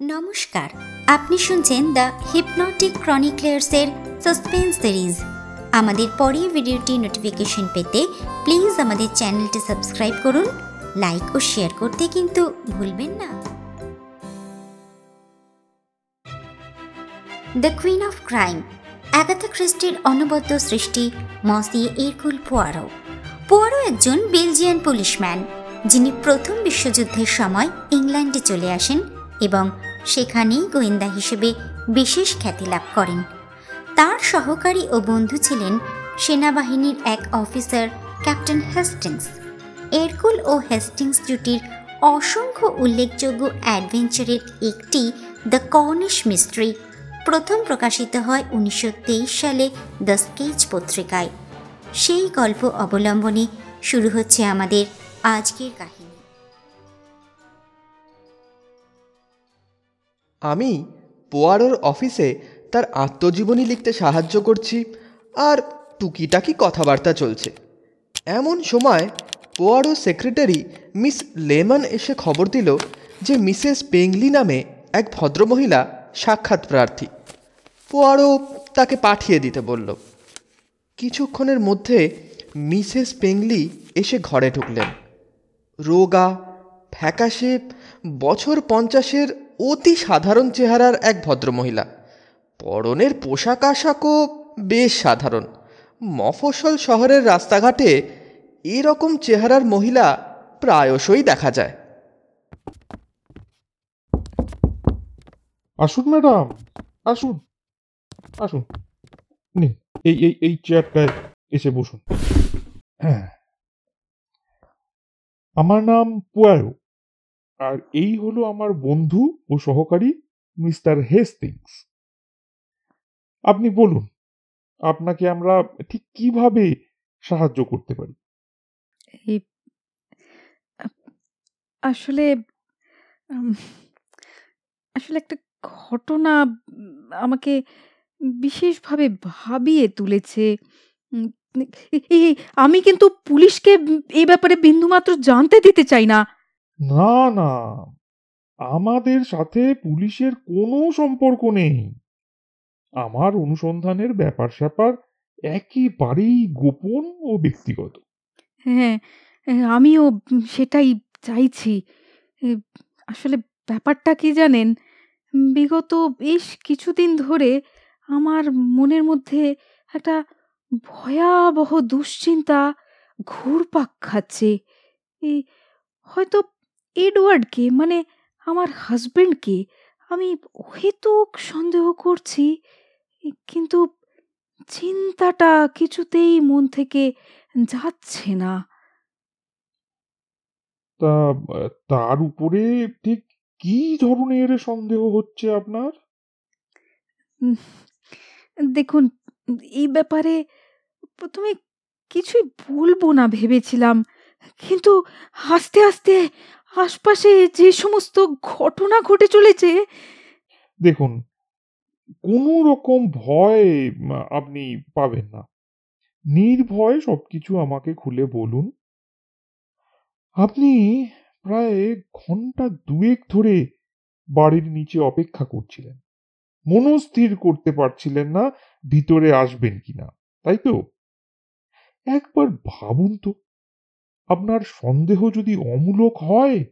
নমস্কার, আপনি শুনছেন দ্য হিপনটিক ক্রনিক্লেয়ার্সের সাসপেন্স সিরিজ। আমাদের পরের ভিডিওটি নোটিফিকেশন পেতে প্লিজ আমাদের চ্যানেলটি সাবস্ক্রাইব করুন, লাইক ও শেয়ার করতে কিন্তু ভুলবেন না। The queen of crime, Agatha ক্রিস্টির অনবদ্য সৃষ্টি মসি এরকুল পোয়ারো। পোয়ারো একজন বেলজিয়ান পুলিশম্যান, যিনি প্রথম বিশ্বযুদ্ধের সময় ইংল্যান্ডে চলে আসেন এবং সেখানেই গোয়েন্দা হিসেবে বিশেষ খ্যাতি লাভ করেন। তার সহকারী ও বন্ধু ছিলেন সেনাবাহিনীর এক অফিসার, ক্যাপ্টেন হেস্টিংস। এরকুল ও হেস্টিংস জুটির অসংখ্য উল্লেখযোগ্য অ্যাডভেঞ্চারের একটি দ্য কর্নিশ মিস্ট্রি প্রথম প্রকাশিত হয় উনিশশো তেইশ সালে দ্য স্কেচ পত্রিকায়। সেই গল্প অবলম্বনে শুরু হচ্ছে আমাদের আজকের কাহিনী। আমি পোয়ারোর অফিসে তার আত্মজীবনী লিখতে সাহায্য করছি আর টুকিটাকি কথাবার্তা চলছে। এমন সময় পোয়ারো সেক্রেটারি মিস লেমন এসে খবর দিল যে মিসেস পেংলি নামে এক ভদ্রমহিলা সাক্ষাৎ প্রার্থী। পোয়ারো তাকে পাঠিয়ে দিতে বলল। কিছুক্ষণের মধ্যে মিসেস পেংলি এসে ঘরে ঢুকলেন। রোগা, ফ্যাকাশে, বছর পঞ্চাশের অতি সাধারণ চেহারার এক ভদ্রমহিলা। পরনের পোশাক আশাকও বেশ সাধারণ। মফস্বল শহরের রাস্তাঘাটে এরকম চেহারার মহিলা প্রায়শই দেখা যায়। আসুন, ম্যাডাম। আসুন। আসুন। এই এই এই চেয়ারটায় এসে বসুন। হ্যাঁ। আমার নাম পুয়ারো আর এই হলো আমার বন্ধু ও সহকারী মিস্টার হেস্টিংস আপনি বলুন, আপনাকে আমরা ঠিক কীভাবে সাহায্য করতে পারি? আসলে আসলে একটা ঘটনা আমাকে বিশেষভাবে ভাবিয়ে তুলেছে। আমি কিন্তু পুলিশকে এই ব্যাপারে বিন্দুমাত্র জানতে দিতে চাই না। না না। আমাদের সাথে পুলিশের কোনো সম্পর্ক নেই। আমার অনুসন্ধানের ব্যাপার স্যাপার একেবারেই গোপন ও ব্যক্তিগত। হ্যাঁ হ্যাঁ, আমিও সেটাই চাইছি। আসলে ব্যাপারটা কি জানেন? বিগত বেশ কিছুদিন ধরে আমার মনের মধ্যে একটা ভয়াবহ দুশ্চিন্তা ঘুরপাক খাচ্ছে। এই হয়তো এডওয়ার্ডকে মানে আমার হাজবেন্ডকে আমি অহেতুক সন্দেহ করছি। কিন্তু চিন্তাটা কিছুতেই মন থেকে যাচ্ছে না। তা আহ, তার উপরে ঠিক কি ধরনের সন্দেহ হচ্ছে আপনার? উম, দেখুন এই ব্যাপারে প্রথমে কিছুই বলব না ভেবেছিলাম। কিন্তু আস্তে আস্তে আশপাশে যে সমস্ত ঘটনা ঘটে চলেছে। দেখুন, কোনো রকম ভয় আপনি পাবেন না। নির্ভয় সবকিছু আমাকে খুলে বলুন। আপনি প্রায় ঘণ্টা দুয়েক ধরে বাড়ির নিচে অপেক্ষা করছিলেন। মনস্থির করতে পারছিলেন না ভিতরে আসবেন কিনা, তাই তো? একবার ভাবুন তো। আপনার সন্দেহ যদি অমূলক হয়,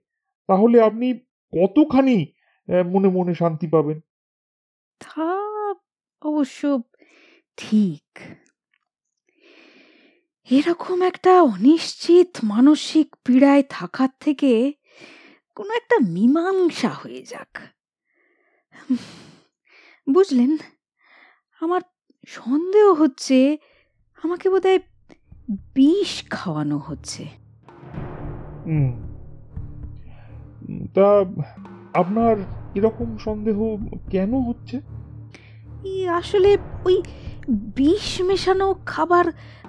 তাহলে আপনি কতখানি মনে মনে শান্তি পাবেন? অবশ্য ঠিক। এরকম একটা অনিশ্চিত মানসিক পীড়ায় থাকার থেকে কোনো একটা মীমাংসা হয়ে যাক। বুঝলেন, আমার সন্দেহ হচ্ছে, আমাকে বোধহয় বিষ খাওয়ানো হচ্ছে। তা আপনার এরকম সন্দেহ কেন হচ্ছে? আসলে ওই বিষ মেশানো খাবার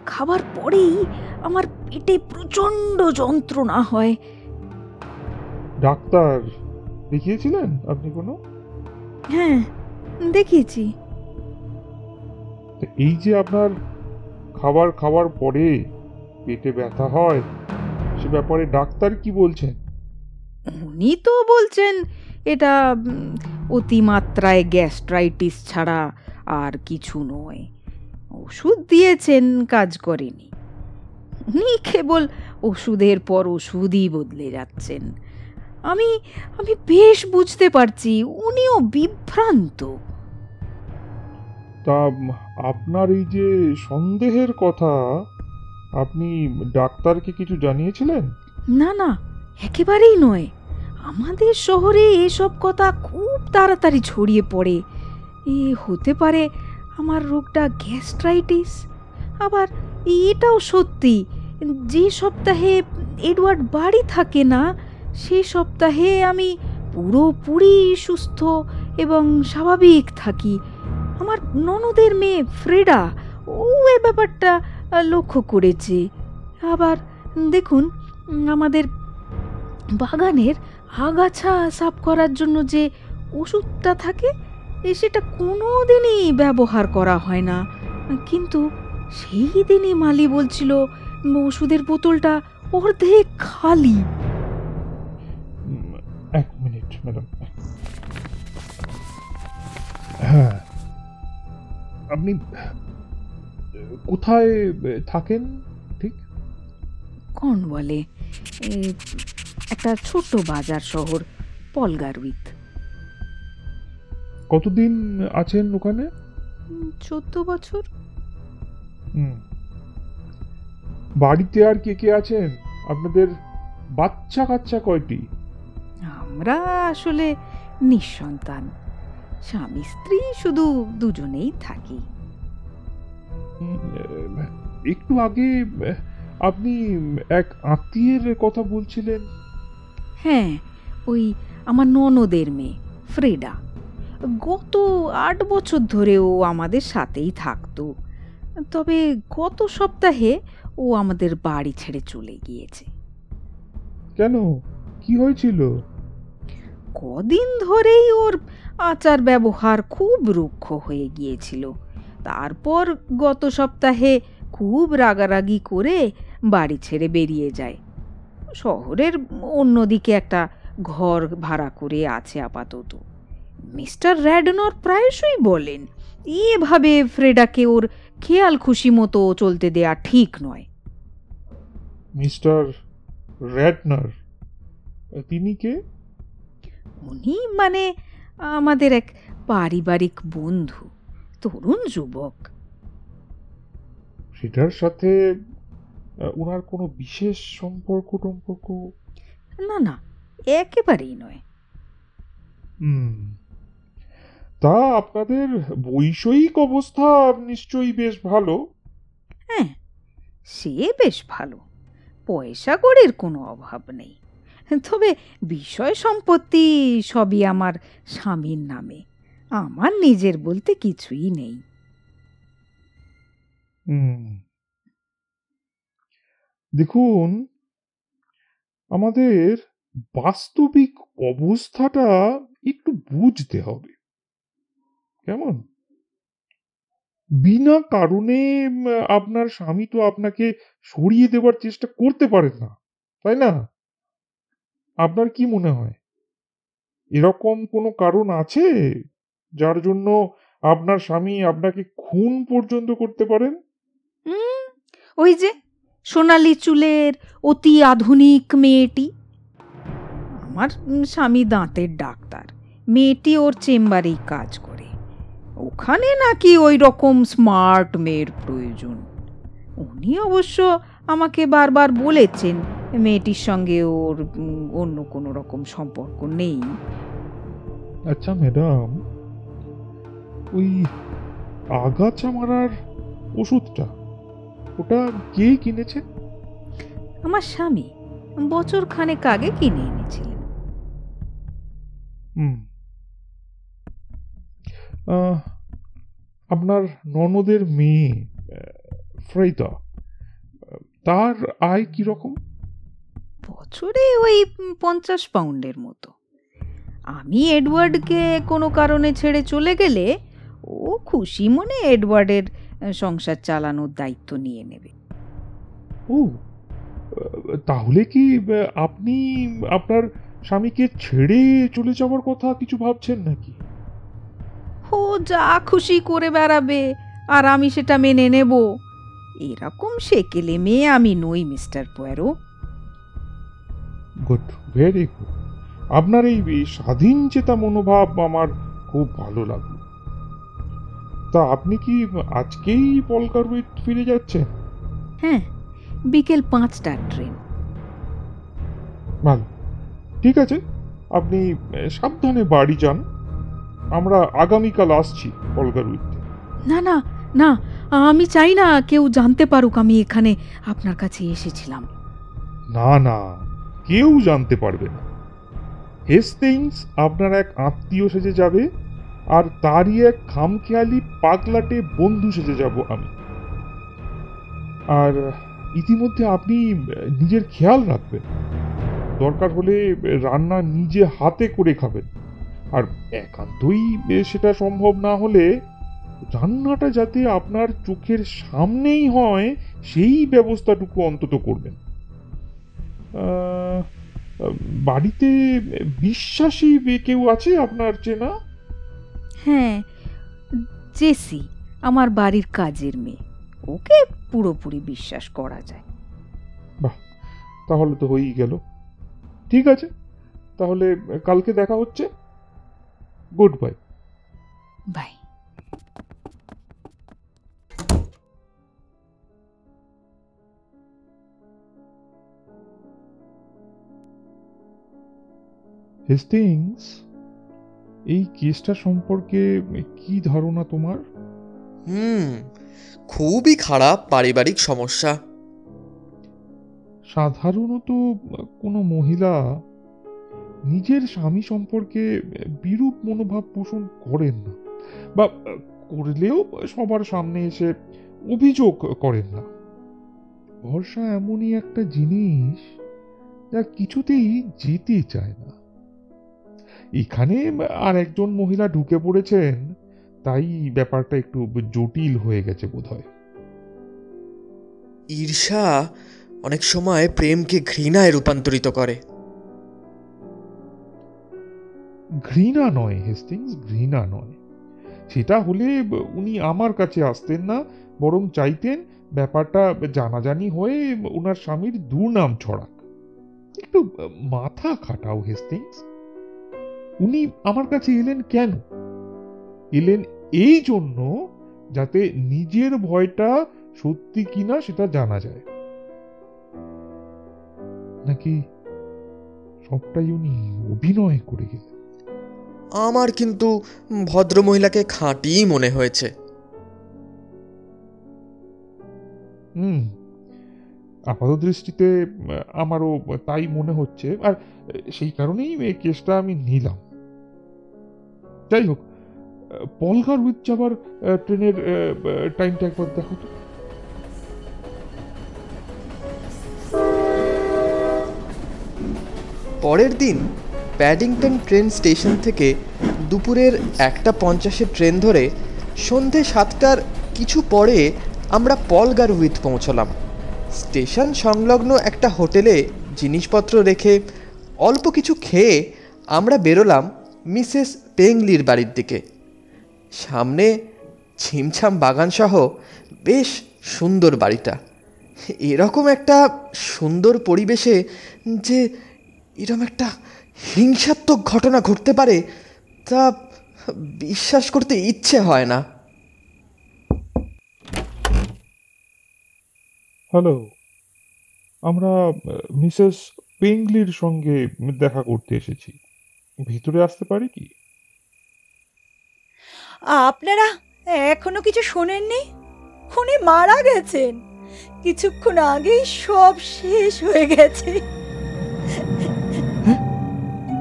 খাবার পরেই আমার পেটে প্রচণ্ড যন্ত্রণা হয়। ডাক্তার দেখিয়েছিলেন আপনি কোনো? হ্যাঁ দেখিয়েছি। এই যে আপনার খাবার খাওয়ার পরে পেটে ব্যথা হয় সে ব্যাপারে ডাক্তার কি বলছেন? উনি তো বলছেন এটা অতিমাত্রায় গ্যাস্ট্রাইটিস ছাড়া আর কিছু নয়। ওষুধ দিয়েছেন কাজ করেনি। উনি কেবল ওষুধের পর ওষুধই বদলে যাচ্ছেন। আমি আমি বেশ বুঝতে পারছি উনিও বিভ্রান্ত। তা আপনার এই যে সন্দেহের কথা আপনি ডাক্তারকে কিছু জানিয়েছিলেন? না না, একেবারেই নয়। আমাদের শহরে এসব কথা খুব তাড়াতাড়ি ছড়িয়ে পড়ে। এ হতে পারে আমার রোগটা গ্যাস্ট্রাইটিস। আবার এটাও সত্যি, যে সপ্তাহে এডওয়ার্ড বাড়ি থাকে না, সে সপ্তাহে আমি পুরোপুরি সুস্থ এবং স্বাভাবিক থাকি। আমার ননদের মেয়ে ফ্রেডা, ও এ ব্যাপারটা লক্ষ্য করেছি। আবার দেখুন, আমাদের বাগানের আগাছা সাফ করার জন্য যে ওষুধটা থাকে সেটা কোনো দিনই ব্যবহার করা হয় না। কিন্তু সেই দিনই মালি বলছিল, ওষুধের বোতলটা অর্ধেক খালি। এক মিনিট, ম্যাডাম। হ্যাঁ আপনি কোথায় থাকেন? ঠিক? কোন বলে? একটা ছোট বাজার শহর পলগারউইথ কতদিন আছেন ওখানে? চোদ্দ বছর। হুম। বাড়িতে আর কে কে আছেন? আপনাদের বাচ্চা কাচ্চা কয়টি? আমরা আসলে নিঃসন্তান। স্বামী স্ত্রী শুধু দুজনেই থাকি। একটু আগে আপনি এক আত্মীয়ের কথা বলছিলেন। হ্যাঁ ওই আমার ননদের মেয়ে ফ্রেডা। গত আট বছর ধরে ও আমাদের সাথেই থাকতো। তবে গত সপ্তাহে ও আমাদের বাড়ি ছেড়ে চলে গিয়েছে। কেন? কি হয়েছিল? কদিন ধরেই ওর আচার ব্যবহার খুব রুক্ষ হয়ে গিয়েছিল। তারপর গত সপ্তাহে খুব রাগারাগি করে বাড়ি ছেড়ে বেরিয়ে যায়। শহরের অন্যদিকে একটা ঘর ভাড়া করে আছে আপাতত। মিস্টার র্যাডনর প্রায়শই বলেন এভাবে ফ্রেডাকে ওর খেয়াল খুশি মতো চলতে দেয়া ঠিক নয়। মিস্টার র্যাটনার তিনি কে? উনি মানে আমাদের এক পারিবারিক বন্ধু। তরুণ যুবক। সেটার সাথে ওনার কোনো বিশেষ সম্পর্ক টম্পর্ক? না না একেবারেই নয়। তা আপনাদের বৈষয়িক অবস্থা নিশ্চয়ই বেশ ভালো। হ্যাঁ সে বেশ ভালো। পয়সা কড়ির কোনো অভাব নেই। তবে বিষয় সম্পত্তি সবই আমার স্বামীর নামে। আমার নিজের বলতে কিছুই নেই। দেখুন, আমাদের বাস্তবিক অবস্থাটা একটু বুঝতে হবে। কেমন? বিনা কারণে আপনার স্বামী তো আপনাকে সরিয়ে দেওয়ার চেষ্টা করতে পারেন না, তাই না? আপনার কি মনে হয়? এরকম কোনো কারণ আছে? যার জন্য আপনার স্বামী আপনাকে খুন পর্যন্ত করতে পারেন? ওই যে সোনালি চুলের অতি আধুনিক মেয়েটি। আমার স্বামী দাঁতের ডাক্তার মেয়েটি ওর চেম্বারেই কাজ করে। ওখানে নাকি ওই রকম স্মার্ট মেয়ের প্রয়োজন। উনি অবশ্য আমাকে বারবার বলেছেন মেয়েটির সঙ্গে ওর অন্য কোনো রকম সম্পর্ক নেই। আচ্ছা ম্যাডাম। ওই আগাছা মারার ওষুধটা ওটা কে কিনেছে? আমার স্বামী বছর খানেক আগে কিনে এনেছিলেন। হুম। আপনার ননদের মেয়ে আহ, তার আয় কীরকম বছরে ওই পঞ্চাশ পাউন্ডের মতো। আমি এডওয়ার্ডকে কোনো কারণে ছেড়ে চলে গেলে ও খুশি মনে এডওয়ার্ডের সংসার চালানোর দায়িত্ব নিয়ে নেবে। ও তাহলে কি আপনি আপনার স্বামীকে ছেড়ে চলে যাওয়ার কথা কিছু ভাবছেন নাকি? ও যা খুশি করে বেড়াবে আর আমি সেটা মেনে নেব। এরকম সেকেলে মেয়ে আমি নই mister Poirot. Good very good. আপনার এই স্বাধীন চেতা মনোভাব আমার খুব ভালো লাগল। তা আপনি কি আজকেই পলকারুইট ফিরে যাচ্ছেন? হ্যাঁ বিকেল পাঁচটার ট্রেন। ভালো। ঠিক আছে আপনি সাবধানে বাড়ি যান। আমরা আগামীকাল আসছি পলকারুইতে না না না আমি চাই না কেউ জানতে পারুক আমি এখানে আপনার কাছে এসেছিলাম। না না কেউ জানতে পারবে না। হেস্টিংস আপনার এক আত্মীয় সেজে যাবে আর তারই এক খামখেয়ালি পাগলাটে বন্ধু সেজে যাব আমি। আর ইতিমধ্যে আপনি নিজের খেয়াল রাখবেন। দরকার হলে রান্না নিজে হাতে করে খাবেন। আর একান্তই সেটা সম্ভব না হলে রান্নাটা যাতে আপনার চোখের সামনেই হয়, সেই ব্যবস্থাটুকু অন্তত করবেন। বাড়িতে বিশ্বাসী কেউ আছে আপনার চেনা? হ্যাঁ জেসি আমার বাড়ির কাজের মেয়ে। ওকে পুরোপুরি বিশ্বাস করা যায়। বাহ তাহলে তো হয়েই গেল। ঠিক আছে তাহলে কালকে দেখা হচ্ছে। গুড বাই বাই হেস্টিংস এই কেসটা সম্পর্কে কি ধারণা তোমার? হুম খুবই খারাপ পারিবারিক সমস্যা। সাধারণত কোনো মহিলা নিজের স্বামী সম্পর্কে বিরূপ মনোভাব পোষণ করেন না বা করলেও সবার সামনে এসে অভিযোগ করেন না। ভরসা এমনই একটা জিনিস যা কিছুতেই যেতে চায় না। এখানে আর একজন মহিলা ঢুকে পড়েছেন তাই ব্যাপারটা একটু জটিল হয়ে গেছে বোধহয়। ঈর্ষা অনেক সময় প্রেমকে ঘৃণায় রূপান্তরিত করে। ঘৃণা নয় হেস্টিংস ঘৃণা নয়। সেটা হলে উনি আমার কাছে আসতেন না বরং চাইতেন ব্যাপারটা জানাজানি হয়ে ওনার স্বামীর দুর্নাম ছড়াক। একটু মাথা খাটাও হেস্টিংস। উনি আমার কাছে এলেন কেন? এলেন এই জন্য যাতে নিজের ভয়টা সত্যি কিনা সেটা জানা যায়। নাকি সবটাই উনি অভিনয় করে গেলেন? আমার কিন্তু ভদ্রমহিলাকে খাঁটিই মনে হয়েছে। হুম আপাত দৃষ্টিতে আমারও তাই মনে হচ্ছে। আর সেই কারণেই এই কেসটা আমি নিলাম। যাই হোক পলগার উইথ যাবার ট্রেনের টাইমটা একবার দেখো তো। পরের দিন প্যাডিংটন ট্রেন স্টেশন থেকে দুপুরের একটা পঞ্চাশের ট্রেন ধরে সন্ধে সাতটার কিছু পরে আমরা পলগারহুইথ পৌঁছলাম। স্টেশন সংলগ্ন একটা হোটেলে জিনিসপত্র রেখে অল্প কিছু খেয়ে আমরা বেরোলাম মিসেস পেংলির বাড়ির দিকে। সামনে ছিমছাম বাগানসহ বেশ সুন্দর বাড়িটা। এরকম একটা সুন্দর পরিবেশে যে এরকম একটা হিংসাত্মক ঘটনা ঘটতে পারে, তা বিশ্বাস করতে ইচ্ছে হয় না। হ্যালো আমরা মিসেস পেংলির সঙ্গে দেখা করতে এসেছি। ভিতরে আসতে পারি কি? আপনারা এখনও কিছু শোনেননি? খুনি মারা গেছেন। কিছুক্ষণ আগেই সব শেষ হয়ে গেছে।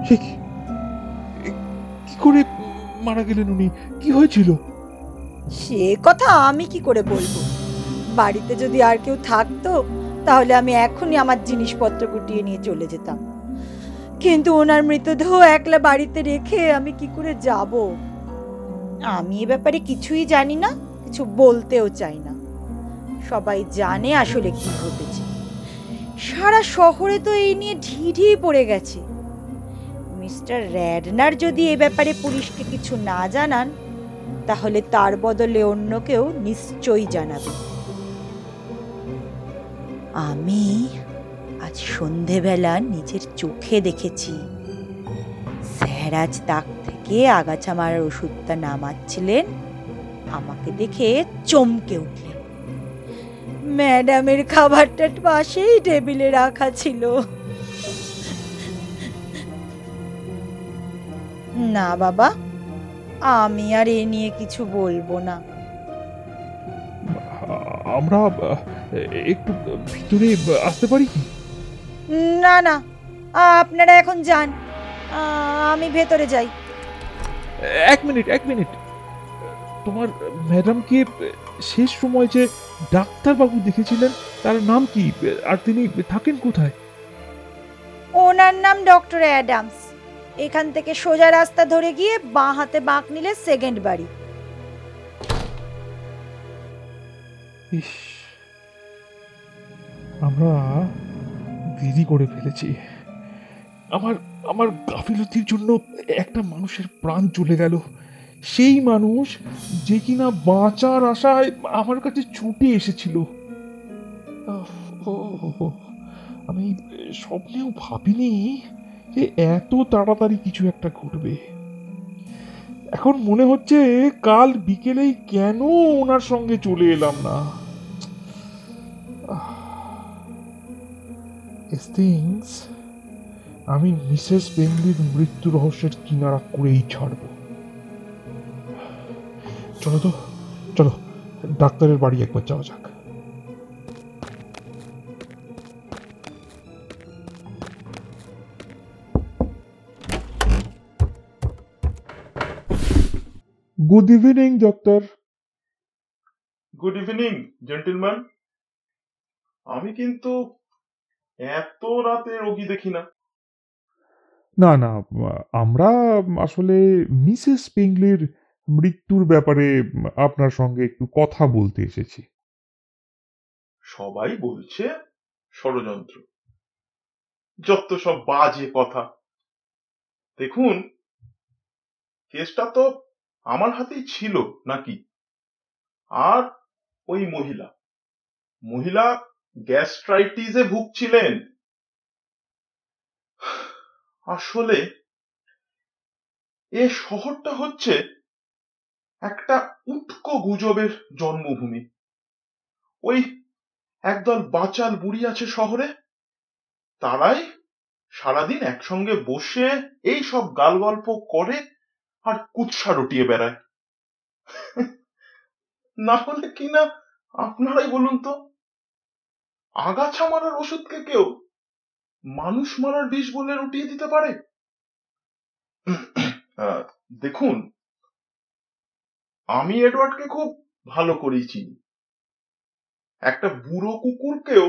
সে কি করে মারা গেলেন উনি? কি হয়েছিল? সে কথা আমি কি করে বলব? বাড়িতে যদি আর কেউ থাকতো, তাহলে আমি এখনই আমার জিনিসপত্র গুটিয়ে নিয়ে চলে যেতাম। কিন্তু ওনার মৃতদেহ একলা বাড়িতে রেখে আমি কি করে যাব? আমি এ ব্যাপারে কিছুই জানি না, কিছু বলতেও চাই না। সবাই জানে আসলে কি ঘটেছে। সারা শহরে তো এই নিয়ে ঢিঢি পড়ে গেছে। মিস্টার র্যাডনার যদি এ ব্যাপারে পুলিশকে কিছু না জানান, তাহলে তার বদলে অন্য কেউ নিশ্চয়ই জানাবে। আমি আজ সন্ধেবেলা নিজের চোখে দেখেছি। স্যার আজ তাক থেকে আগাছা মারার ওষুধটা নামাচ্ছিলেন। আমাকে দেখে চমকে উঠলেন। ম্যাডামের খাবারটা পাশেই টেবিলে রাখা ছিল। না বাবা, আমি আর এ নিয়ে কিছু বলব না। আমরা একটু ভিতরে আসতে পারি কি? না না। আপনারা এখন যান। আমি ভেতরে যাই। এক মিনিট এক মিনিট। তোমার ম্যাডামকে শেষ সময় যে ডাক্তারবাবু দেখেছিলেন তার নাম কি? আর তিনি থাকেন কোথায়? ওনার নাম ডক্টর অ্যাডামস। এখান থেকে সোজা রাস্তা ধরে গিয়ে বাঁ হাতে বাঁক নিলে সেকেন্ড বাড়ি। ইস। আমরা দেরি করে ফেলেছি। আমার আমার গাফিলতির জন্য একটা মানুষের প্রাণ চলে গেল। সেই মানুষ যে কিনা বাঁচার আশায় আমার কাছে ছুটে এসেছিল। আহ, আমি স্বপ্নেও ভাবিনি যে এত তাড়াতাড়ি কিছু একটা ঘটবে। এখন মনে হচ্ছে কাল বিকেলেই কেন ওনার সঙ্গে চলে এলাম না। থিংস আমি মিসেস বেঙ্গলির মৃত্যু রহস্যের কিনারা করেই ছাড়ব। চলো তো, চলো, ডাক্তারের বাড়ি একবার যাওয়া যাক। Good evening doctor good evening gentleman আমি কিন্তু এত রাতে রোগী দেখি না। না না আমরা আসলে মিসেস পিংলির মৃত্যুর ব্যাপারে আপনার সঙ্গে একটু কথা বলতে এসেছি। সবাই বলছে ষড়যন্ত্র। যত সব বাজে কথা। দেখুন কেসটা তো আমার হাতেই ছিল নাকি? আর ওই মহিলা। মহিলা গ্যাস্ট্রাইটিসে ভুগছিলেন। আসলে এ শহরটা হচ্ছে একটা উটকো গুজবের জন্মভূমি। ওই একদল বাচাল বুড়ি আছে শহরে, তারাই সারাদিন একসঙ্গে বসে এই সব গাল গল্প করে আর কুৎসা রটিয়ে বেড়ায়। না হলে কিনা আপনারাই বলুন তো। আগাছা মারার ওষুধকে কেউ মানুষ মারার বিষ বলে রটিয়ে দিতে পারে? দেখুন, আমি এডওয়ার্ডকে খুব ভালো করেই চিনি। একটা বুড়ো কুকুরকেও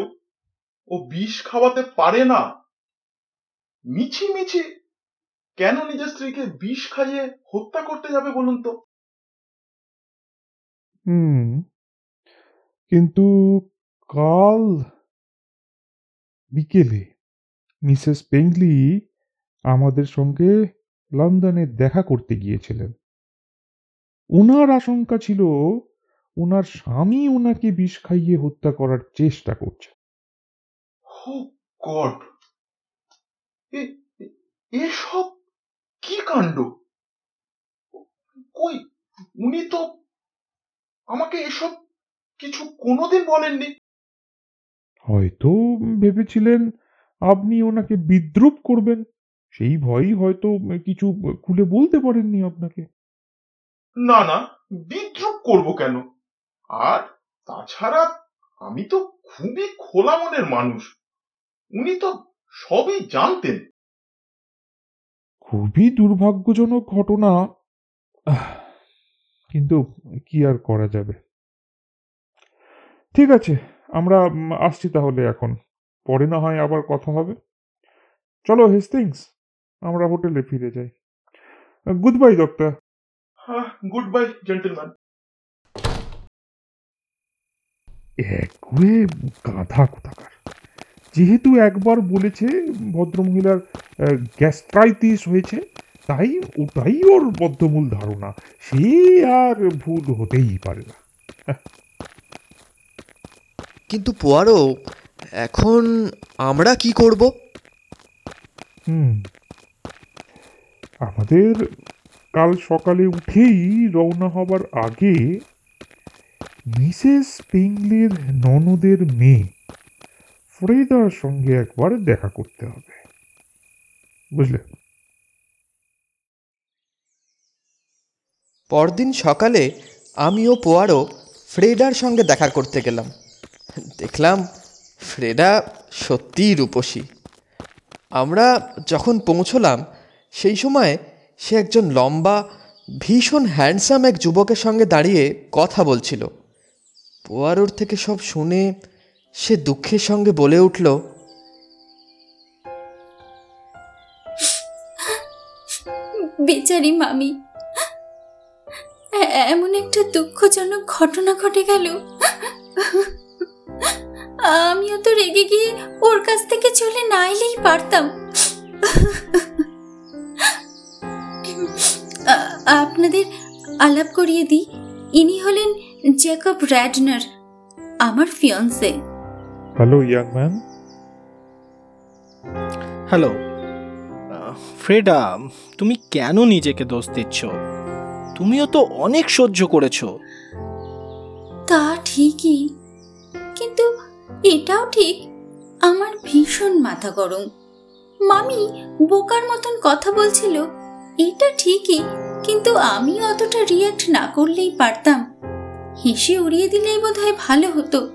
ও বিষ খাওয়াতে পারে না। মিছি মিছি কেন নিজের স্ত্রীকে বিষ খাইয়ে হত্যা করতে যাবে বলুন তো? হুম, কিন্তু কাল বিকেলে মিসেস পেংলি আমাদের সঙ্গে লন্ডনে দেখা করতে গিয়েছিলেন। ওনার আশঙ্কা ছিল ওনার স্বামী ওনাকে বিষ খাইয়ে হত্যা করার চেষ্টা করছে। এসব কি কাণ্ড? কই, উনি তো আমাকে এসব কিছু কোনোদিন বলেননি। হয়তো ভেবেছিলেন আপনি ওনাকে বিদ্রুপ করবেন। সেই ভয়ই হয়তো কিছু খুলে বলতে পারেননি আপনাকে। না না বিদ্রুপ করব কেন? আর তাছাড়া আমি তো খুবই খোলা মনের মানুষ। উনি তো সবই জানতেন। খুবই দুর্ভাগ্যজনক ঘটনা। কিন্তু কি আর করা যাবে? ঠিক আছে আমরা আসছি তাহলে এখন। পরে না হয় আবার কথা হবে। চলো হেস্টিংস আমরা হোটেলে ফিরে যাই। গুড বাই ডক্টর হ্যাঁ গুড বাই জেন্টলম্যান একগুয়ে গাধা কোথাকার। যেহেতু একবার বলেছে ভদ্রমহিলার গ্যাস্ট্রাইটিস হয়েছে তাই ওটাই ওর বদ্ধমূল ধারণা। সে আর ভুল হতেই পারে না। কিন্তু পোয়ারো এখন আমরা কি করব? হুম। আমাদের কাল সকালে উঠেই রওনা হবার আগে মিসেস পিংলির ননদের মেয়ে ফ্রেদার সঙ্গে একবার দেখা করতে হবে। বুঝলে? পরদিন সকালে আমি ও পোয়ারো ফ্রেডার সঙ্গে দেখা করতে গেলাম। দেখলাম ফ্রেডা সত্যিই রূপসী। আমরা যখন পৌঁছলাম, সেই সময় সে একজন লম্বা, ভীষণ হ্যান্ডসাম এক যুবকের সঙ্গে দাঁড়িয়ে কথা বলছিল। পোয়ারোর থেকে সব শুনে সে দুঃখের সঙ্গে বলে উঠল, বেচারি মামি এমন একটা দুঃখজনক ঘটনা ঘটে গেল। আমিও তো রেগে গিয়ে ওর কাছ থেকে চলে না এলেই পারতাম। আপনাদের আলাপ করিয়ে দিই। ইনি হলেন জ্যাকব র্যাডনার আমার fiance. Hello young man hello. Freda তুমি কেন নিজেকে দোষ দিচ্ছ? তুমিও তো অনেক সহ্য করেছ। তা ঠিকই কিন্তু এটাও ঠিক। আমার ভীষণ মাথা গরম। মামি বোকার মতন কথা বলছিল, এটা ঠিকই, কিন্তু আমি অতটা রিয়াক্ট না করলেই পারতাম। হেসে উড়িয়ে দিলেই বোধহয় ভালো হতো।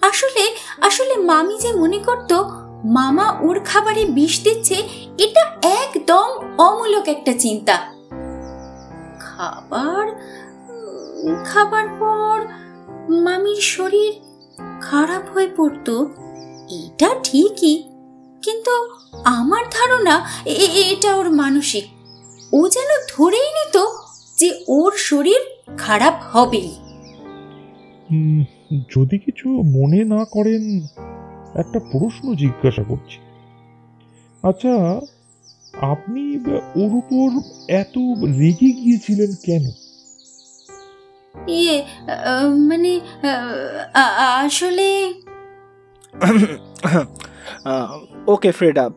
আসলে আসলে মামি যে মনে করত, মামা ওর খাবারে বিষ দিচ্ছে, এটা একদম অমূলক একটা চিন্তা। খাবার? খাবার পর মামির শরীর খারাপ হয়ে পড়তো। এটা ঠিকই, কিন্তু আমার ধারণা এটা ওর মানসিক। ও যেন ধরেই নিত যে ওর শরীর খারাপ হবেই। যদি কিছু মনে না করেন, একটা প্রশ্ন জিজ্ঞাসা করছি। আচ্ছা আপনি ওর উপর এত রেগে গিয়েছিলেন কেন? ইয়ে মানে আসলে ওকে ফ্রেডা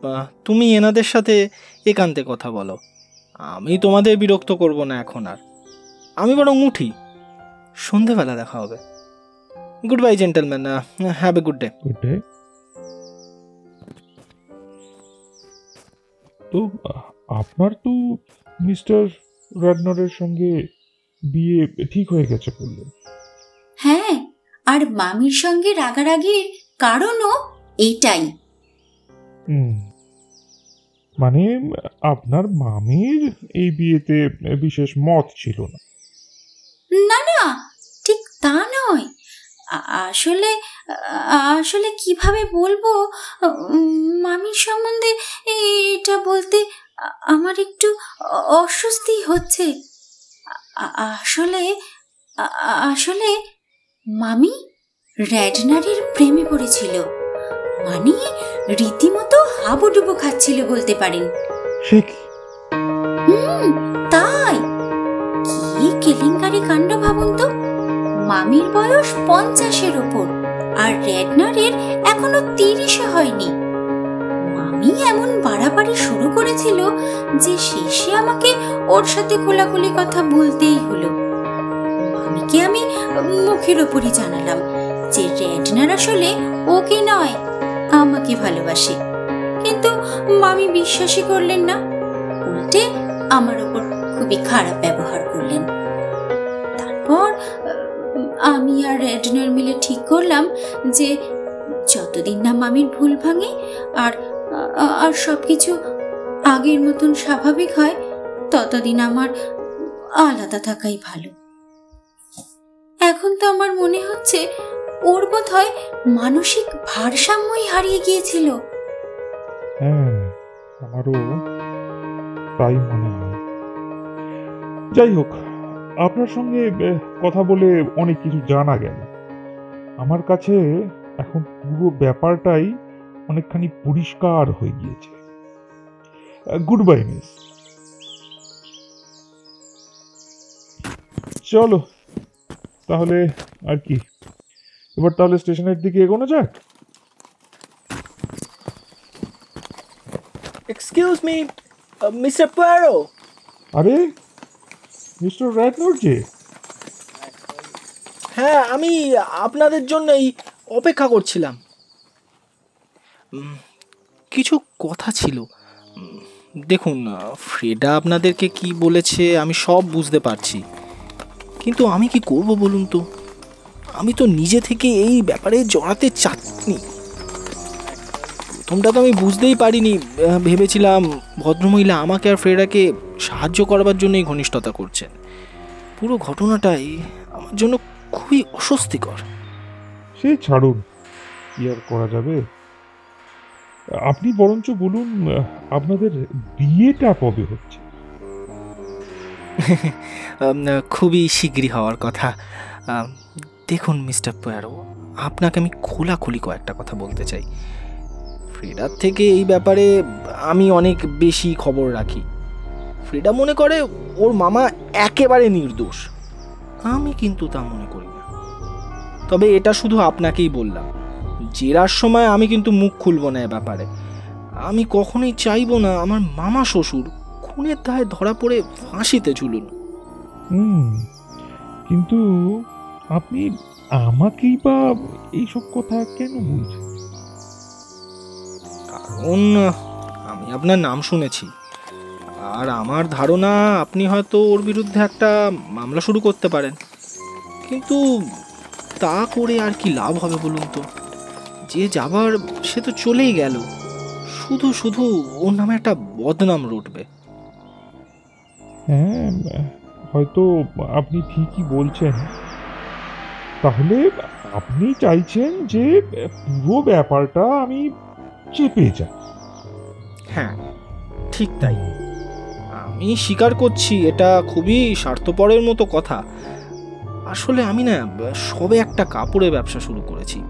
তুমি এনাদের সাথে একান্তে কথা বলো। আমি তোমাদের বিরক্ত করব না এখন আর। আমি বরং উঠি। সন্ধেবেলা দেখা হবে। Goodbye gentleman have a good day good day তো আপনার তো মিস্টার রাডনারের সঙ্গে বিয়ে ঠিক হয়ে গেছে বললেন হ্যাঁ আর মামির সঙ্গে রাগারাগির কারণও এটাই মানে আপনার মামির এই বিয়েতে বিশেষ মত ছিল না? না না ঠিক তা নয়। আসলে আসলে কীভাবে বলব? মামির সম্বন্ধে এটা বলতে আমার একটু অস্বস্তি হচ্ছে। আসলে আসলে মামি র্যাডনারের প্রেমে পড়েছিল। মানে রীতিমতো হাবুডুবু খাচ্ছিল বলতে পারেন। সে কি? হুম তাই। কি কেলেঙ্কারি কাণ্ড ভাবুন তো। মামির বয়স পঞ্চাশের ওপর আর রেডনারের এখনও তিরিশে হয়নি। মামি এমন বাড়াবাড়ি শুরু করেছিল যে শেষে আমাকে ওর সাথে খোলাখুলি কথা বলতেই হলো। মামিকে আমি মুখের ওপরই জানালাম যে রেডনার আসলে ওকে নয়, আমাকে ভালোবাসে। কিন্তু মামি বিশ্বাসই করলেন না, উল্টে আমার ওপর খুবই খারাপ ব্যবহার করলেন। তারপর, আমি আর রেডনার মিলে ঠিক করলাম যে যতদিন না মামির ভুল ভাঙে আর আর সব কিছু আগের মতন স্বাভাবিক হয়, ততদিন আমার আলাদা থাকাই ভালো। এখন তো আমার মনে হচ্ছে ওর বোধ হয় মানসিক ভারসাম্যই হারিয়ে গিয়েছিল। হ্যাঁ আমারও তাই মনে হয়। যাই হোক, আপনার সঙ্গে কথা বলে অনেক কিছু জানা গেল। আমার কাছে এখন পুরো ব্যাপারটাই অনেকখানি পরিষ্কার হয়ে গিয়েছে। গুড বাই মিস চলো তাহলে আর কি। এবার তাহলে স্টেশনের দিকে এগোনো যাক? এক্সকিউজ মি মিস্টার আরে মিস্টার র্যাটনোর যে। হ্যাঁ আমি আপনাদের জন্যই অপেক্ষা করছিলাম। কিছু কথা ছিল। দেখুন, ফ্রেডা আপনাদেরকে কি বলেছে আমি সব বুঝতে পারছি। কিন্তু আমি কি করব বলুন তো? আমি তো নিজে থেকে এই ব্যাপারে জড়াতে চাইনি। প্রথমটা তো আমি বুঝতেই পারিনি। ভেবেছিলাম ভদ্রমহিলা আমাকে আর ফ্রেডাকে সাহায্য করবার জন্যই ঘনিষ্ঠতা করছেন। পুরো ঘটনাটাই আমার জন্য খুবই অস্বস্তিকর। সে ছাড়ুন। কি আর করা যাবে? আপনি বরঞ্চ বলুন, আপনাদের বিয়েটা কবে হচ্ছে? খুবই শীঘ্রই হওয়ার কথা। দেখুন মিস্টার পোয়ারো, আপনাকে আমি খোলাখুলি কয়েকটা কথা বলতে চাই। ফ্রেডার থেকে এই ব্যাপারে আমি অনেক বেশি খবর রাখি। ফ্রেডা মনে করে ওর মামা একেবারে নির্দোষ। আমি কিন্তু তা মনে করি না। তবে এটা শুধু আপনাকেই বললাম। জেরার সময় আমি কিন্তু মুখ খুলব না এ ব্যাপারে। আমি কখনোই চাইব না আমার মামা শ্বশুর খুনের দায়ে ধরা পড়ে ফাঁসিতে ঝুলুন। হুম কিন্তু আপনি আমাকেই বা এইসব কথা কেন বলছেন? কারণ আমি আপনার নাম শুনেছি। আর আমার ধারণা আপনি হয়তো ওর বিরুদ্ধে একটা মামলা শুরু করতে পারেন। কিন্তু তা করে আর কি লাভ হবে বলুন তো? যে যাবার সে তো চলেই গেল। শুধু শুধু ওর নামে একটা বদনাম রুটবে। হ্যাঁ হয়তো আপনি ঠিকই বলছেন। তাহলে আপনি চাইছেন যে পুরো ব্যাপারটা আমি চেপে যাই। হ্যাঁ ঠিক তাই। আমি স্বীকার করছি এটা খুবই স্বার্থপরের মতো কথা। আসলে আমি না সবে একটা কাপড়ের ব্যবসা শুরু করেছি।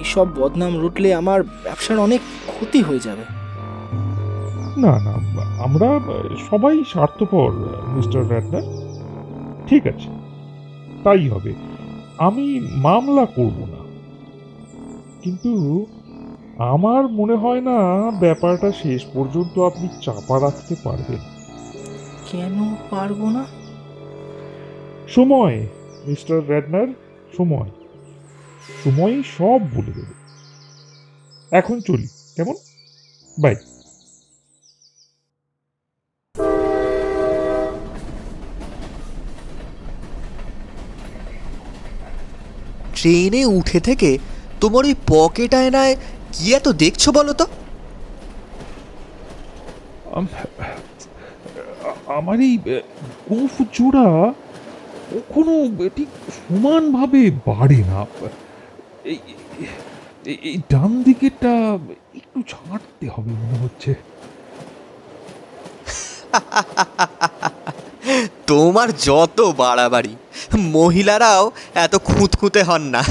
এসব বদনাম রুটলে আমার ব্যবসার অনেক ক্ষতি হয়ে যাবে। না না আমরা সবাই স্বার্থপর মিস্টার র্যাটনার ঠিক আছে তাই হবে। আমি মামলা করব না। কিন্তু আমার মনে হয় না ব্যাপারটা শেষ পর্যন্ত আপনি চাপা রাখতে পারবেন। কেন পারব না? সময় মিস্টার র্যাডনার সময়। সময়ই সব বলে দেবে এখন চলি কেমন? বাই। ট্রেনে উঠে থেকে তোমার ওই পকেট আয়নায় কি এত দেখছ বলো তো? আমার এই গোফ জোড়া কখনো ঠিক সমানভাবে বাড়ে না। এই, এই- ডান দিকেরটা একটু ছাড়তে হবে মনে হচ্ছে। তোমার যত বাড়াবাড়ি, মহিলারাও এত খুঁতখুঁতে হন না।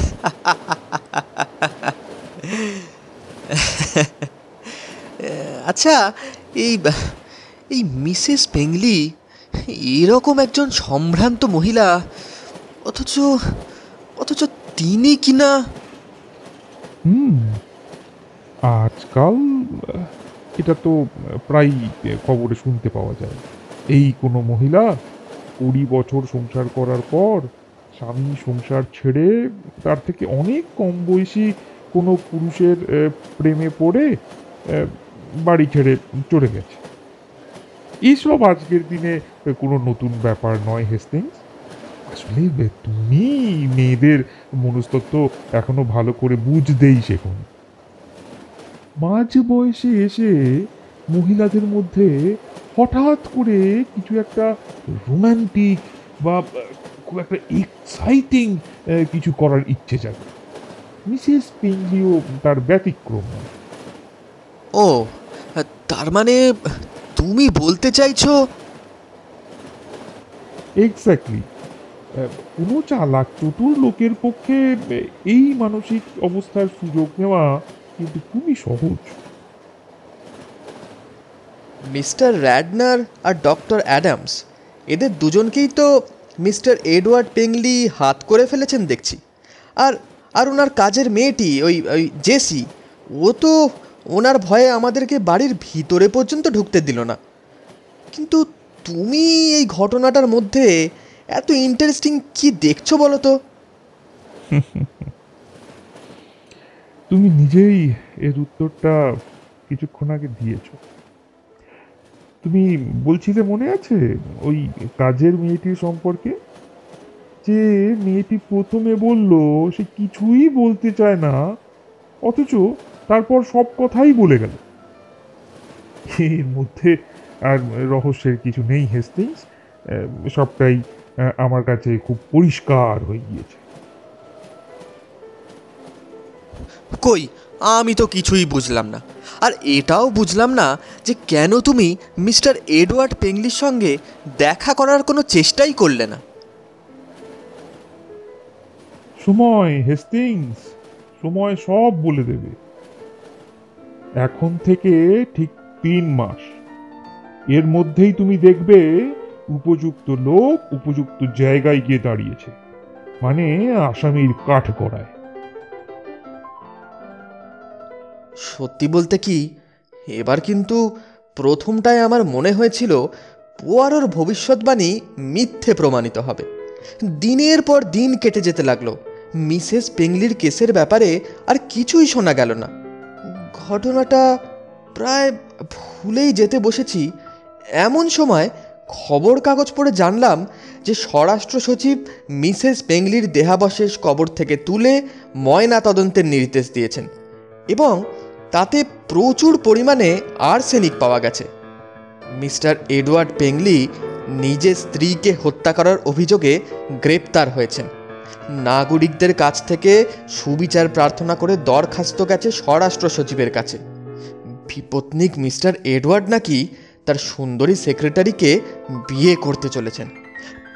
আচ্ছা এই এই মিসেস পেংলি এরকম একজন সম্ভ্রান্ত মহিলা, অথচ অথচ তিনি কিনা হুম, আজকাল এটা তো প্রায় খবরে শুনতে পাওয়া যায়। এই কোনো মহিলা কুড়ি বছর সংসার করার পর, স্বামী সংসার ছেড়ে তার থেকে অনেক কম বয়সী কোনো পুরুষের প্রেমে পড়ে বাড়ি ছেড়ে চলে গেছে। এইসব আজকের দিনে কোনো নতুন ব্যাপার নয় হেস্টিংস আসলে তুমি মেয়েদের মনস্তত্ত্ব এখনও ভালো করে বুঝতেই শেখুন। মাঝ বয়সে এসে মহিলাদের মধ্যে হঠাৎ করে কিছু একটা রোমান্টিক বা খুব একটা এক্সাইটিং কিছু করার ইচ্ছে জাগে। মিসেস পিংলিও তার ব্যতিক্রম ও তার মানে তুমি বলতে চাইছো? এক্স্যাক্টলি কোনো চালাক, চতুর লোকের পক্ষে এই মানসিক অবস্থার সুযোগ নেওয়া কিন্তু খুবই সহজ। মিস্টার র্যাডনার আর ডক্টর অ্যাডামস, এদের দুজনকেই তো মিস্টার এডওয়ার্ড পেংলি হাত করে ফেলেছেন দেখছি। আর আর ওনার কাজের মেয়েটি, ওই ওই জেসি, ও তো ওনার ভয়ে আমাদেরকে বাড়ির ভিতরে পর্যন্ত ঢুকতে দিল না। কিন্তু তুমি এই ঘটনাটার মধ্যে এত ইন্টারেস্টিং কি দেখছ বলো তো? তুমি নিজেই এর উত্তরটা কিছুক্ষণ আগে দিয়েছ। তুমি বলছিলে মনে আছে ওই কাজের মেয়েটির সম্পর্কে? যে মেয়েটি প্রথমে বলল, সে কিছুই বলতে চায় না, অথচ তারপর সব কথাই বলে গেল। এর মধ্যে আর রহস্যের কিছু নেই, হেস্টিংস। সবটাই আমার কাছে খুব পরিষ্কার হয়ে গিয়েছে। কই? আমি তো কিছুই বুঝলাম না। আর এটাও বুঝলাম না যে কেন তুমি মিস্টার এডওয়ার্ড পেংলির সঙ্গে দেখা করার কোনো চেষ্টাই করলে না। সময় হেস্টিংস সময় সব বলে দেবে। এখন থেকে ঠিক তিন মাস। এর মধ্যেই তুমি দেখবে উপযুক্ত লোক উপযুক্ত জায়গায় গিয়ে দাঁড়িয়েছে। মানে আসামির কাঠ করায় সত্যি বলতে কি, এবার কিন্তু প্রথমটায় আমার মনে হয়েছিল পোয়ারোর ভবিষ্যৎবাণী মিথ্যে প্রমাণিত হবে। দিনের পর দিন কেটে যেতে লাগল। মিসেস পেংলির কেসের ব্যাপারে আর কিছুই শোনা গেল না। ঘটনাটা প্রায় ভুলেই যেতে বসেছি। এমন সময় খবর কাগজ পড়ে জানলাম যে স্বরাষ্ট্র সচিব মিসেস পেংলির দেহাবশেষ কবর থেকে তুলে ময়না তদন্তের নির্দেশ দিয়েছেন এবং তাতে প্রচুর পরিমাণে আর্সেনিক পাওয়া গেছে। মিস্টার এডওয়ার্ড পেংলি নিজের স্ত্রীকে হত্যা করার অভিযোগে গ্রেপ্তার হয়েছেন। নাগরিকদের কাছ থেকে সুবিচার প্রার্থনা করে দরখাস্ত গেছে স্বরাষ্ট্র সচিবের কাছে। বিপত্নিক মিস্টার এডওয়ার্ড নাকি তার সুন্দরী সেক্রেটারিকে বিয়ে করতে চলেছেন।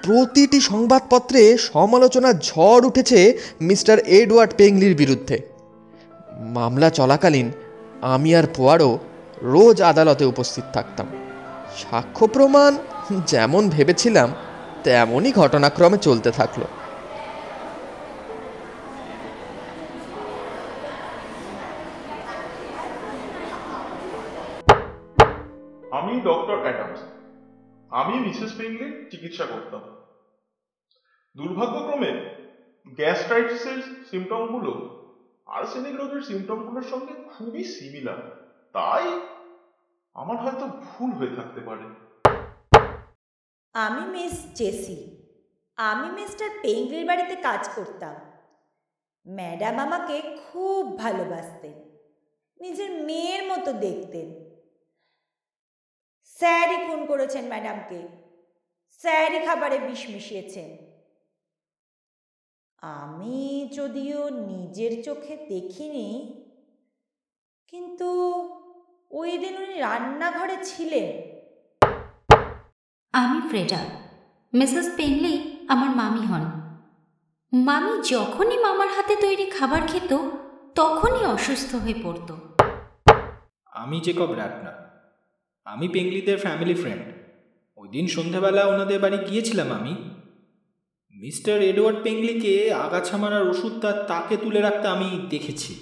প্রতিটি সংবাদপত্রে সমালোচনা ঝড় উঠেছে মিস্টার এডওয়ার্ড পেংলির বিরুদ্ধে। মামলা চলাকালীন আমি আর পোয়ারো রোজ আদালতে উপস্থিত থাকতাম। সাক্ষ্য প্রমাণ যেমন ভেবেছিলাম, তেমনই ঘটনাক্রমে চলতে থাকল। আমি মিসেস পেংলির চিকিৎসা করতাম। দুর্ভাগ্যক্রমে গ্যাস্ট্রাইটিসের সিমটমগুলো আর্সেনিক রোগের সিমটমগুলোর সঙ্গে খুবই সিমিলার তাই আমার হয়তো ভুল হয়ে থাকতে পারে। আমি মিস জেসি আমি মিস্টার পেঙ্গলির বাড়িতে কাজ করতাম। ম্যাডাম আমাকে খুব ভালোবাসতেন। নিজের মেয়ের মতো দেখতেন। স্যারই খুন করেছেন ম্যাডামকে। স্যারই খাবারে বিষ মিশিয়েছেন। আমি যদিও নিজের চোখে দেখিনি কিন্তু ওই দিন উনি রান্নাঘরে ছিলেন। আমি ফ্রেডা মিসেস পেনলি আমার মামি হন। মামি যখনই মামার হাতে তৈরি খাবার খেত তখনই অসুস্থ হয়ে পড়তো। আমি জেকব রাটনার আমি পেঙ্গলিদের ফ্যামিলি ফ্রেন্ড ওই দিন সন্ধেবেলা ওনাদের বাড়ি গিয়েছিলাম আমি। মিস্টার এডওয়ার্ড পেঙ্গলিকে আগাছা মারার ওষুধ তার তাকে তুলে রাখতে আমি দেখেছি।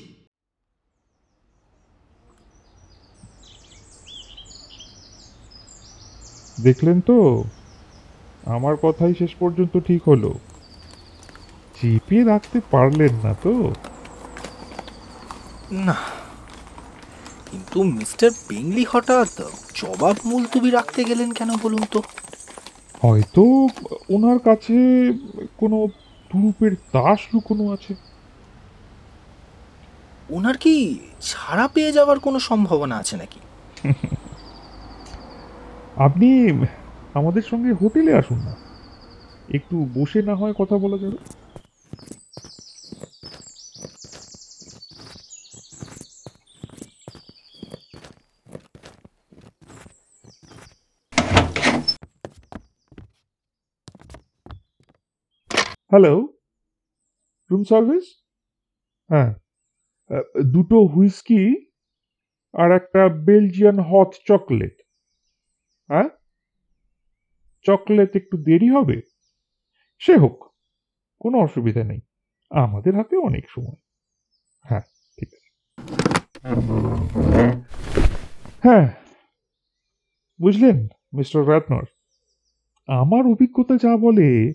দেখলেন তো? আমার কথাই শেষ পর্যন্ত ঠিক হলো। চেপে রাখতে পারলেন না তো? না কিন্তু মিস্টার পেঙ্গলি হঠাৎ জবাব মুলতুবি রাখতে গেলেন কেন বলুন তো? হয়তো ওনার কাছে কোনো তুরুপের তাস লুকোনো আছে। ওনার কি ছাড়া পেয়ে যাওয়ার কোনো সম্ভাবনা আছে নাকি? আপনি আমাদের সঙ্গে হোটেলে আসুন না। একটু বসে না হয় কথা বলা যাবে। হ্যালো রুম সার্ভিস হ্যাঁ। দুটো হুইস্কি আর একটা বেলজিয়ান হট চকলেট হ্যাঁ? চকলেট একটু দেরি হবে? সে হোক, কোনো অসুবিধা নেই। আমাদের হাতে অনেক সময়। হ্যাঁ ঠিক আছে। হ্যাঁ। বুঝলেন, মিস্টার রাতনর? আমার অভিজ্ঞতা যা বলে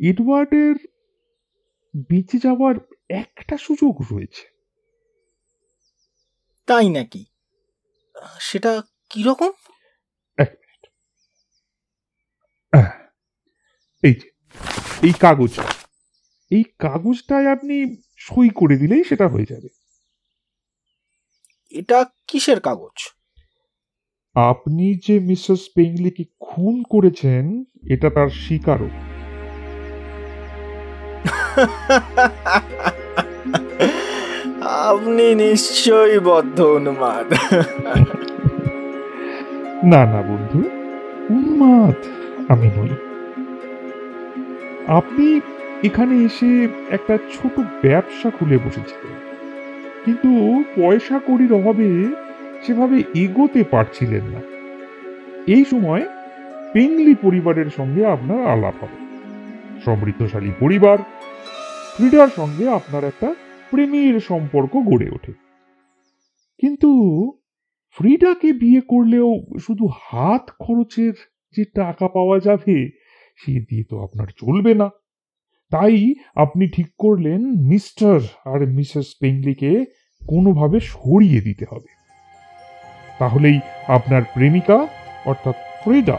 এডওয়ার্ডের বেঁচে যাওয়ার একটা সুযোগ রয়েছে। তাই নাকি? সেটা কীরকম? এক মিনিট। এই যে এই কাগজ এই কাগজটায় আপনি সই করে দিলেই সেটা হয়ে যাবে। এটা কিসের কাগজ? আপনি যে মিসেস পেংলিকে খুন করেছেন এটা তার স্বীকারও আপনি নিশ্চয়ই বদ্ধ উন্মাদ না না, বন্ধু উন্মাদ আমি নই। আপনি এখানে এসে একটা ছোট ব্যবসা খুলে বসেছিলেন, কিন্তু পয়সা কড়ির অভাবে সেভাবে এগোতে পারছিলেন না। এই সময় পেংলি পরিবারের সঙ্গে আপনার আলাপ হবে। সমৃদ্ধশালী পরিবার ফ্রিডার সঙ্গে আপনার একটা প্রেমের সম্পর্ক গড়ে ওঠে। কিন্তু ফ্রিডাকে বিয়ে করলেও শুধু হাত খরচের যে টাকা পাওয়া যাবে, সে দিয়ে তো আপনার চলবে না। তাই আপনি ঠিক করলেন মিস্টার আর মিসেস পেংলিকে কোনোভাবে সরিয়ে দিতে হবে। তাহলেই আপনার প্রেমিকা, অর্থাৎ ফ্রিডা,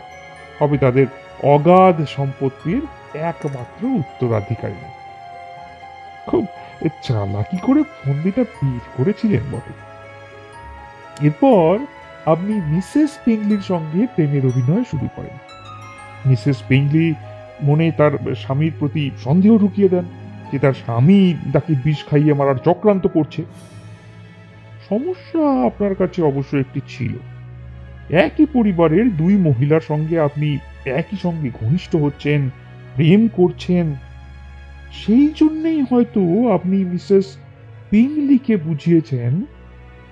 হবে তাদের অগাধ সম্পত্তির একমাত্র উত্তরাধিকারী। খুব চালাকি করে ফন্দিটা বের করেছিলেন বটে। এরপর আপনি মিসেস পেংলির সঙ্গে প্রেমের অভিনয় শুরু করেন। মিসেস পেংলি মনে তার স্বামীর প্রতি সন্দেহ ঢুকিয়ে দেন যে তার স্বামী তাকে বিষ খাইয়ে মারার চক্রান্ত করছে। সমস্যা আপনার কাছে অবশ্য একটি ছিল। একই পরিবারের দুই মহিলার সঙ্গে আপনি একই সঙ্গে ঘনিষ্ঠ হচ্ছেন, প্রেম করছেন সেই জন্যেই হয়তো আপনি মিসেস পিংলিকে বুঝিয়েছেন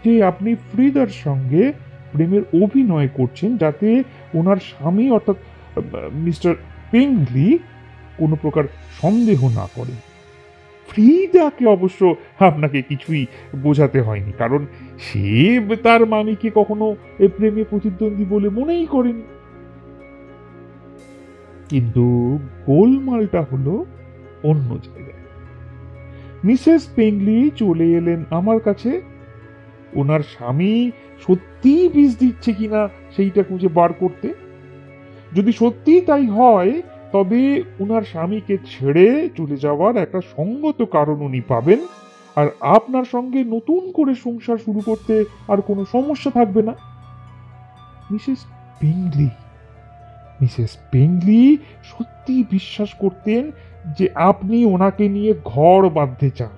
যে আপনি ফ্রিদার সঙ্গে প্রেমের অভিনয় করছেন যাতে ওনার স্বামী অর্থাৎ মিস্টার পিংলি কোনো প্রকার সন্দেহ না করে। ফ্রিদাকে অবশ্য আপনাকে কিছুই বোঝাতে হয়নি, কারণ সে তার মামিকে কখনো এ প্রেমে প্রতিদ্বন্দ্বী বলে মনেই করেনি। কিন্তু গোলমালটা হলো অন্য জায়গায়। মিসেস পেংলি চলে এলেন আমার কাছে। ওনার স্বামী সত্যিই বিষ দিচ্ছে কিনা সেইটা খুঁজে বার করতে। যদি সত্যি তাই হয়, তবে ওনার স্বামীকে ছেড়ে চলে যাওয়ার একটা সঙ্গত কারণ উনি পাবেন। আর আপনার সঙ্গে নতুন করে সংসার শুরু করতে আর কোনো সমস্যা থাকবে না। মিসেস পেংলি মিসেস পেংলি সত্যি বিশ্বাস করতেন যে আপনি ওনাকে নিয়ে ঘর বাঁধতে চান।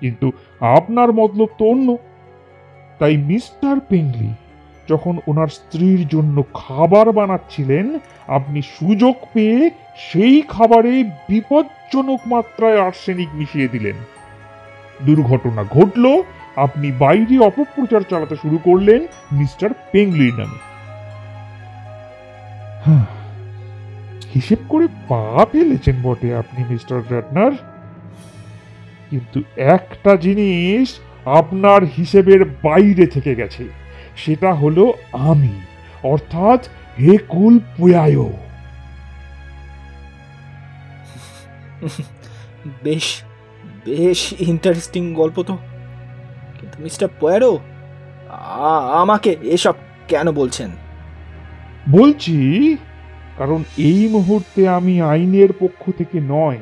কিন্তু আপনার মতলব তো অন্য। তাই মিস্টার পেংলি যখন ওনার স্ত্রীর জন্য খাবার বানাচ্ছিলেন আপনি সুযোগ পেয়ে সেই খাবারে বিপজ্জনক মাত্রায় আর্সেনিক মিশিয়ে দিলেন। দুর্ঘটনা ঘটল আপনি বাইরে অপপ্রচার চালাতে শুরু করলেন মিস্টার পেংলির নামে। হাহ, হিসেব করে পা ফেলেছেন বটে আপনি মিস্টার রাটনার কিন্তু একটা জিনিস আপনার হিসেবের বাইরে থেকে গেছে সেটা হলো আমি অর্থাৎ হেকুল পুয়ায়ো। বেশ বেশ ইন্টারেস্টিং গল্প তো। কিন্তু মিস্টার পয়ারো আমাকে এসব কেন বলছেন? বলছি কারণ এই মুহূর্তে আমি আইনের পক্ষ থেকে নয়,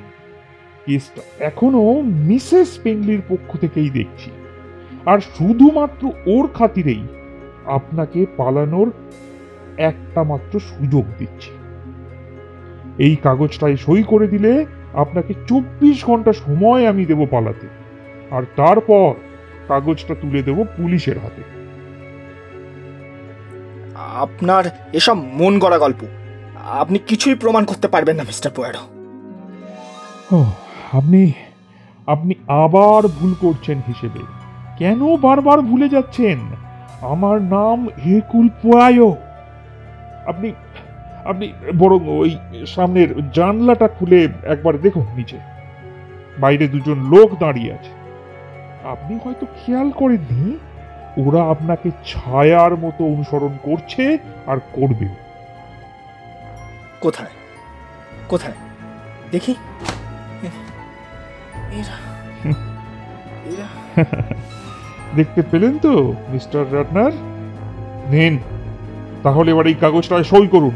কেসটা এখনও মিসেস পেংলির পক্ষ থেকেই দেখছি। আর শুধুমাত্র ওর খাতিরেই আপনাকে পালানোর একটা মাত্র সুযোগ দিচ্ছি। এই কাগজটায় সই করে দিলে আপনাকে চব্বিশ ঘণ্টা সময় আমি দেব পালাতে, আর তারপর কাগজটা তুলে দেব পুলিশের হাতে। আপনার এসব মন গড়া গল্প। আপনি কিছুই প্রমাণ করতে পারবেন না, মিস্টার পয়ারো। আপনি আপনি আবার ভুল করছেন হিসেবে। কেন বারবার ভুলে যাচ্ছেন? আমার নাম হেকুল পোয়ায়ো। আপনি আপনি বরং ওই সামনের জানলাটা খুলে একবার দেখুন নিচে। বাইরে দুজন লোক দাঁড়িয়ে আছে। আপনি হয়তো খেয়াল করেননি, ওরা আপনাকে ছায়ার মতো অনুসরণ করছে আর করবে কোথায়? কোথায়? দেখি। এরা এরা। দেখতে পেলেন তো মিস্টার রাটনার? নেন তাহলে এবার এই কাগজটায় সই করুন।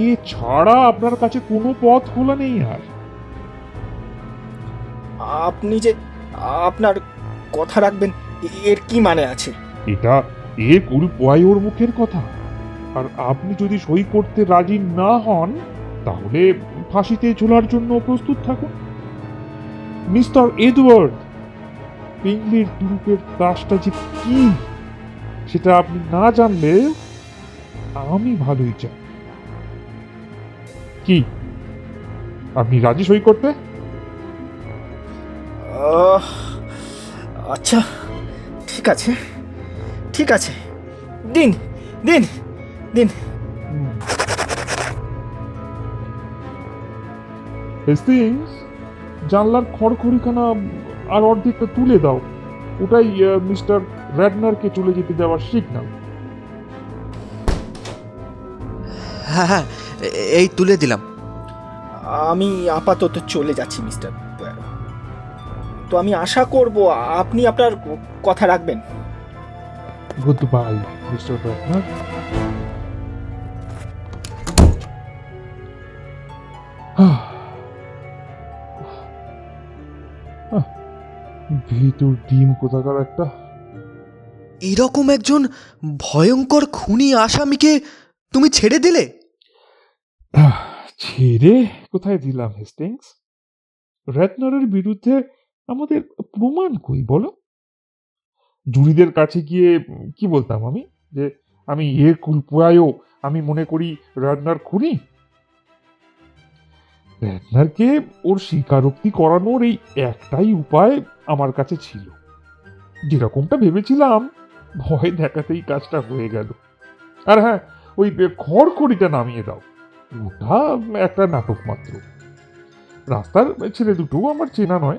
এ ছাড়া আপনার কাছে কোনো পথ খোলা নেই আর। আপনি যে আপনার কথা রাখবেন এর কি মানে আছে? এটা এ কুল ওর মুখের কথা। আর আপনি যদি সই করতে রাজি না হন, তাহলে ফাঁসিতে ঝোলার জন্য প্রস্তুত থাকুন। মিস্টার এডওয়ার্ড, পিংলির তুরুপের তাসটা যে কি, সেটা আপনি না জানলে আমি ভালোই চাই কি? আপনি রাজি সই করতে? আচ্ছা ঠিক আছে ঠিক আছে। দিন দিন। দিন। হেস্টিংস জানলার খড়খড়িখানা আর অর্ধেকটা তুলে দাও। ওটাই মিস্টার র্যাডনারকে চলে যেতে দেওয়ার সিগন্যাল হ্যাঁ হ্যাঁ এই তুলে দিলাম। আমি আপাতত চলে যাচ্ছি মিস্টার। তো আমি আশা করব আপনি আপনার কথা রাখবেন। Goodbye mister Radnor. ভিতর ডিম কোথাকার একটা? এরকম একজন ভয়ঙ্কর খুনি আসামিকে তুমি ছেড়ে দিলে? ছেড়ে? কোথায় দিলাম হেস্টিংস র্যাটনারের বিরুদ্ধে আমাদের প্রমাণ কই বলো? জুরিদের কাছে গিয়ে কি বলতাম আমি? যে আমি এ কুলপুয়ায়ও আমি মনে করি র্যাটনার খুনি? র্যাটনারকে ওর স্বীকারোক্তি করানোর এই একটাই উপায় আমার কাছে ছিল। যেরকমটা ভেবেছিলাম, ভয় দেখাতেই কাজটা হয়ে গেল। আর হ্যাঁ ওই খড়খড়িটা নামিয়ে দাও। ওটা একটা নাটক মাত্র। রাস্তার ছেলে দুটো আমার চেনা নয়।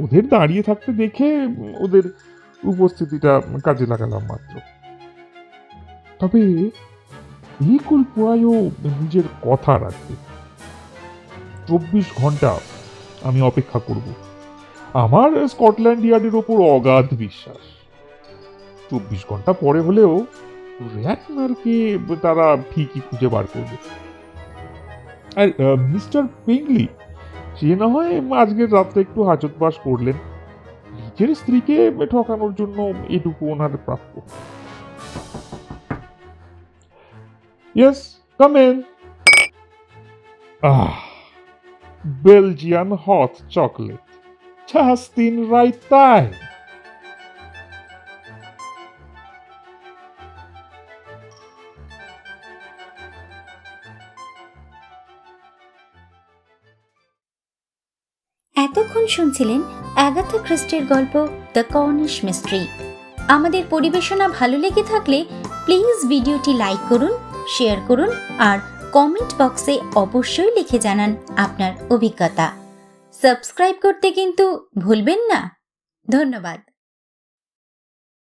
ওদের দাঁড়িয়ে থাকতে দেখে ওদের উপস্থিতিটা কাজে লাগালাম মাত্র। তবে এই কল্পনায়ও নিজের কথা রাখবে। চব্বিশ ঘণ্টা আমি অপেক্ষা করব। আমার স্কটল্যান্ড ইয়ার্ডের ওপর অগাধ বিশ্বাস। চব্বিশ ঘণ্টা পরে হলেও র্যাটনারকে তারা ঠিকই খুঁজে বার করবে। আর মিস্টার পিংলি সে না হয় আজকের রাতটা একটু হাজত বাস করলেন। নিজের স্ত্রীকে ঠকানোর জন্য এটুকু ওনার প্রাপ্য। Yes come ah Belgian hot chocolate just in right time এতক্ষণ শুনছিলেন অ্যাগাথা ক্রিস্টের গল্প দ্য কর্নিশ মিস্ট্রি। আমাদের পরিবেশনা ভালো লেগে থাকলে প্লিজ ভিডিওটি লাইক করুন, শেয়ার করুন আর কমেন্ট বক্সে অবশ্যই লিখে জানান আপনার অভিজ্ঞতা। সাবস্ক্রাইব করতে কিন্তু ভুলবেন না। ধন্যবাদ।